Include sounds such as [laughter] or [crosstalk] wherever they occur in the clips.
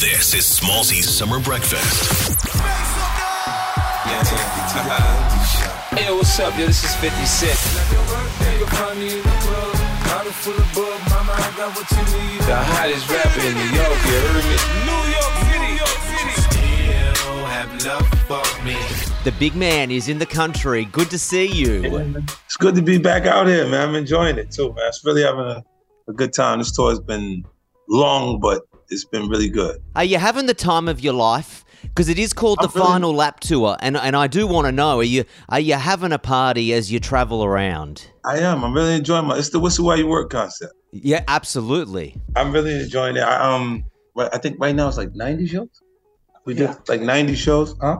This is Smallzy's Summer Breakfast. Hey, what's up, yo? This is 50 Cent. The hottest rapper in New York, you heard me? The big man is in the country. Good to see you. It's good to be back out here, man. I'm enjoying it too, man. It's really having a, a good time. This tour has been long, but it's been really good. Are you having the time of your life? Because it is called the I'm really- final lap tour, and and I do want to know: are you are you having a party as you travel around? I am. I'm really enjoying my. It's the whistle while you work concept. Yeah, absolutely. I'm really enjoying it. I, um, right- I think right now it's like 90 shows. We did like 90 shows, huh?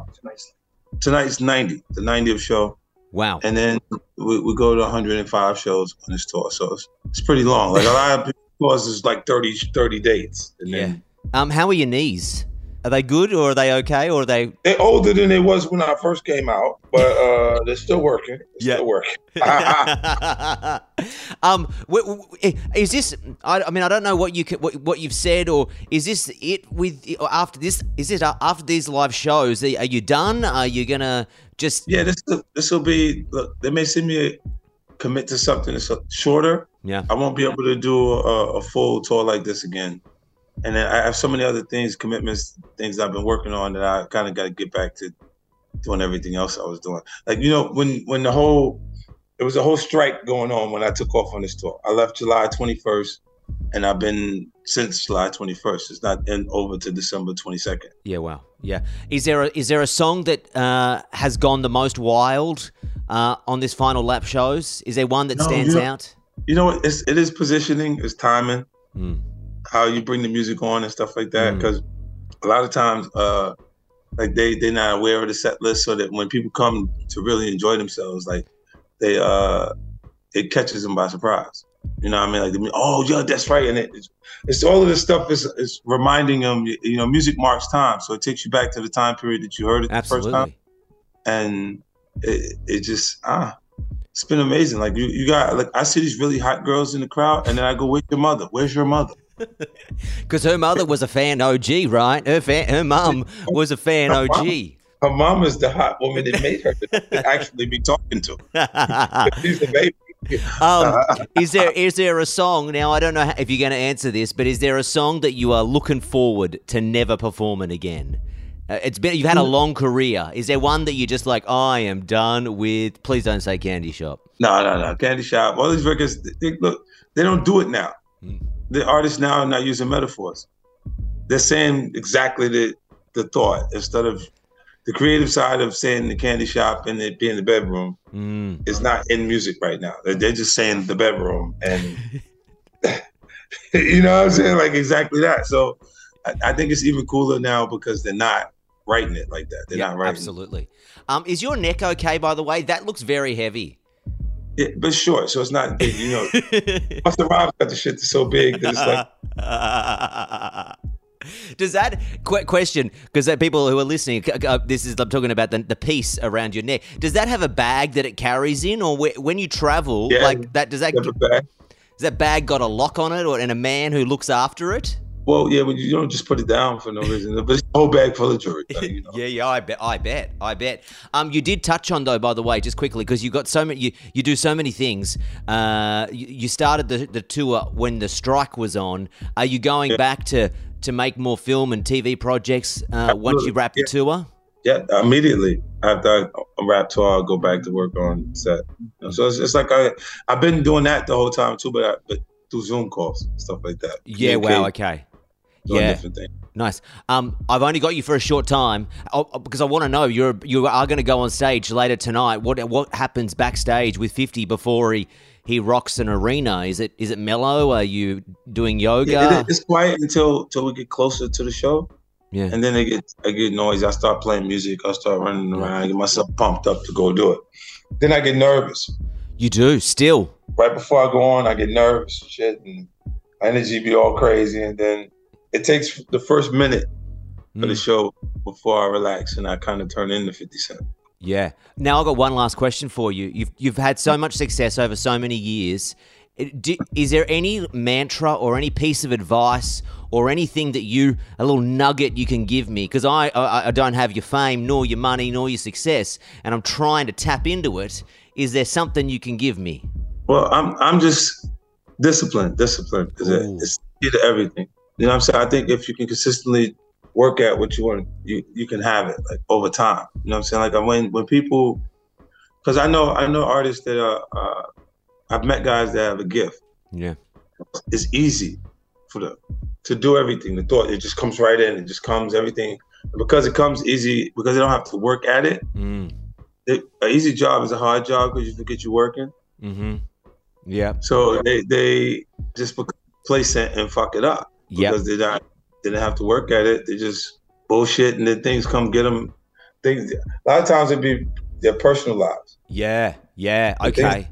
Tonight's 90, the 90th show, Wow. and then we, we go to 105 shows on this tour. So it's, it's pretty long. Like a lot of people is like 30, 30 dates. And Yeah. then Um, how are your knees? Are they good, or are they okay, or are they? they're older than they was when I first came out, but uh, they're still working. They're Yeah. still working. [laughs] [laughs] um, w- w- is this? I, I mean, I don't know what you can, what, what you've said, or is this it with or after this? Is it uh, after these live shows? Are, are you done? Are you gonna just? Yeah, this this will be. Look, they may see me commit to something that's shorter. Yeah. I won't be able to do a, a full tour like this again. And then I have so many other things, commitments, things I've been working on that I kind of got to get back to doing everything else I was doing. Like you know, when when the whole it was a whole strike going on when I took off on this tour. I left July 21st, and I've been since July 21st. It's not in over to December 22nd. Yeah. Wow. Yeah. Is there a, is there a song that uh, has gone the most wild uh, on this final lap shows? Is there one that No, stands out? You know, it's, it is positioning, it's timing. Mm. how you bring the music on and stuff like that. Mm. Because a lot of times, uh, like they they're not aware of the set list, so that when people come to really enjoy themselves, like they uh, it catches them by surprise. You know what I mean? Like, they mean, oh yeah, that's right, and it, it's, it's all of this stuff is is reminding them. You know, music marks time, so it takes you back to the time period that you heard it the first time, and it, it just ah. It's been amazing. Like you, you got like I see these really hot girls in the crowd, and then I go, "Where's your mother? Where's your mother?" [laughs] Because her mother was a fan OG, right? Her fan, her mum was a fan OG. her mom is the hot woman that made her to actually be talking to. [laughs] She's the baby. um, [laughs] is there is there a song now? I don't know if you're going to answer this, but is there a song that you are looking forward to never performing again? Uh, it's been you've had a long career. Is there one that you're just like, Oh, I am done with? Please don't say Candy Shop. No, no, no. Candy Shop. All these records, they, look, they don't do it now. Mm. The artists now are not using metaphors. They're saying exactly the the thought instead of the creative side of saying the candy shop and it being the bedroom Mm. is not in music right now. They're, they're just saying the bedroom and [laughs] [laughs] you know what I'm saying? Like exactly that. So I, I think it's even cooler now because they're not writing it like that. They're Yeah, not writing absolutely. Um, is your neck okay? By the way, that looks very heavy. Yeah, but short, so it's not big. You know, [laughs] Busta Rhymes got the shit that's so big that it's like [laughs] Does that qu- question? Because people who are listening, uh, this is I'm talking about the, the piece around your neck. Does that have a bag that it carries in, or whe- when you travel, Yeah. like that? Does that bag. does that bag got a lock on it, or and a man who looks after it? Well, yeah, when you don't just put it down for no reason, but it's a whole bag full of jewelry. like, you [laughs] know. Yeah, yeah, I bet, I bet, I bet. Um, you did touch on though, by the way, just quickly because you got so many, you, you do so many things. Uh, you, you started the the tour when the strike was on. Are you going Yeah. back to to make more film and TV projects uh, once you wrap the tour? Yeah, immediately after I wrap tour, I'll go back to work on set. So it's, it's like I I've been doing that the whole time too, but I, but through Zoom calls stuff like that. Yeah, wow, okay. Yeah, nice. Um, I've only got you for a short time oh, because I want to know you're you are going to go on stage later tonight. What what happens backstage with Fifty before he he rocks an arena? Is it is it mellow? Are you doing yoga? Yeah, it- it's quiet until until we get closer to the show, Yeah. and then I get I get noisy. I start playing music. I start running around. I get myself pumped up to go do it. Then I get nervous. You do still. right before I go on, I get nervous, shit, and my energy be all crazy, and then it takes the first minute of the Mm. show before I relax, and I kind of turn into Fifty Cent. Yeah. Now I've got one last question for you. You've you've had so much success over so many years. Do, is there any mantra or any piece of advice or anything that you a little nugget you can give me? Because I, I I don't have your fame nor your money nor your success, and I'm trying to tap into it. Is there something you can give me? Well, I'm I'm just disciplined. Discipline is it. It's key to everything. You know what I'm saying? I think if you can consistently work at what you want, you you can have it like over time. You know what I'm saying? Like when when people, because I know I know artists that are. Uh, I've met guys that have a gift. Yeah. It's easy for them to do everything. The thought it just comes right in. It just comes everything And because it comes easy because they don't have to work at it. Mm. It, an easy job is a hard job because you forget you're working. Mm-hmm. Yeah. So they they just become complacent and fuck it up Yep. because they not they didn't have to work at it. They just bullshit and then things come get them. Things a lot of times it be their personal lives. Yeah. Yeah. Okay.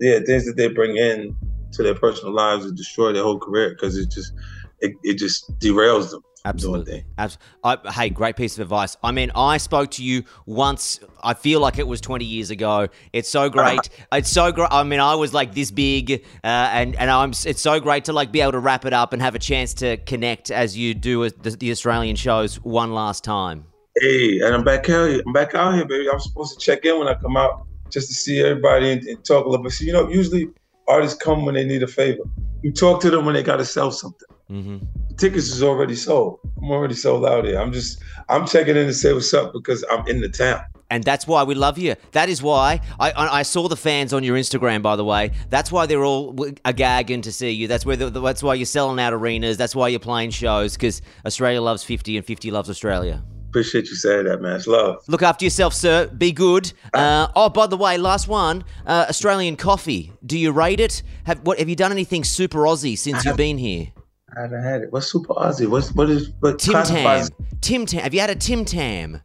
Yeah, things that they bring in to their personal lives and destroy their whole career because it just it, it just derails them. Absolutely. Abs- I, hey, great piece of advice. I mean, I spoke to you once. I feel like it was 20 years ago. It's so great. [laughs] It's so great. I mean, I was like this big, uh, and and I'm. It's so great to like be able to wrap it up and have a chance to connect as you do with the, the Australian shows one last time. Hey, and I'm back out here. I'm back out here, baby. I'm supposed to check in when I come out just to see everybody and, and talk a little bit. See, you know, usually artists come when they need a favor. You talk to them when they got to sell something. hmm The tickets is already sold. I'm already sold out here. I'm just I'm checking in to say what's up because I'm in the town. And that's why we love you. That is why I, I saw the fans on your Instagram, by the way. That's why they're all a gagging to see you. That's where the, that's why you're selling out arenas. That's why you're playing shows because Australia loves 50 and 50 loves Australia. Appreciate you saying that, man. It's love. Look after yourself, sir. Be good. Uh, oh, by the way, last one. Uh, Australian coffee. Do you rate it? Have what? Have you done anything super Aussie since you've [laughs] been here? I haven't had it. What's Super Aussie? What's what is what Tim Tam. Tim Tam. Have you had a Tim Tam?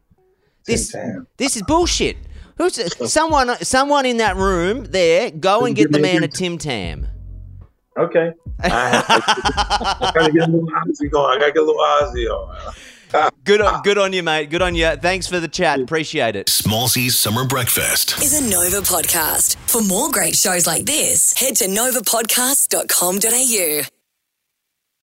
This Tam? this is bullshit. Who's someone? Someone in that room there? Go and get the man a Tim Tam. Okay. I, I gotta get a little Aussie going. I gotta get a little Aussie on. [laughs] Good on, good on you, mate. Good on you. Thanks for the chat. Appreciate it. Smallzy's Summer Breakfast. is a Nova podcast. For more great shows like this, head to novapodcast.com.au.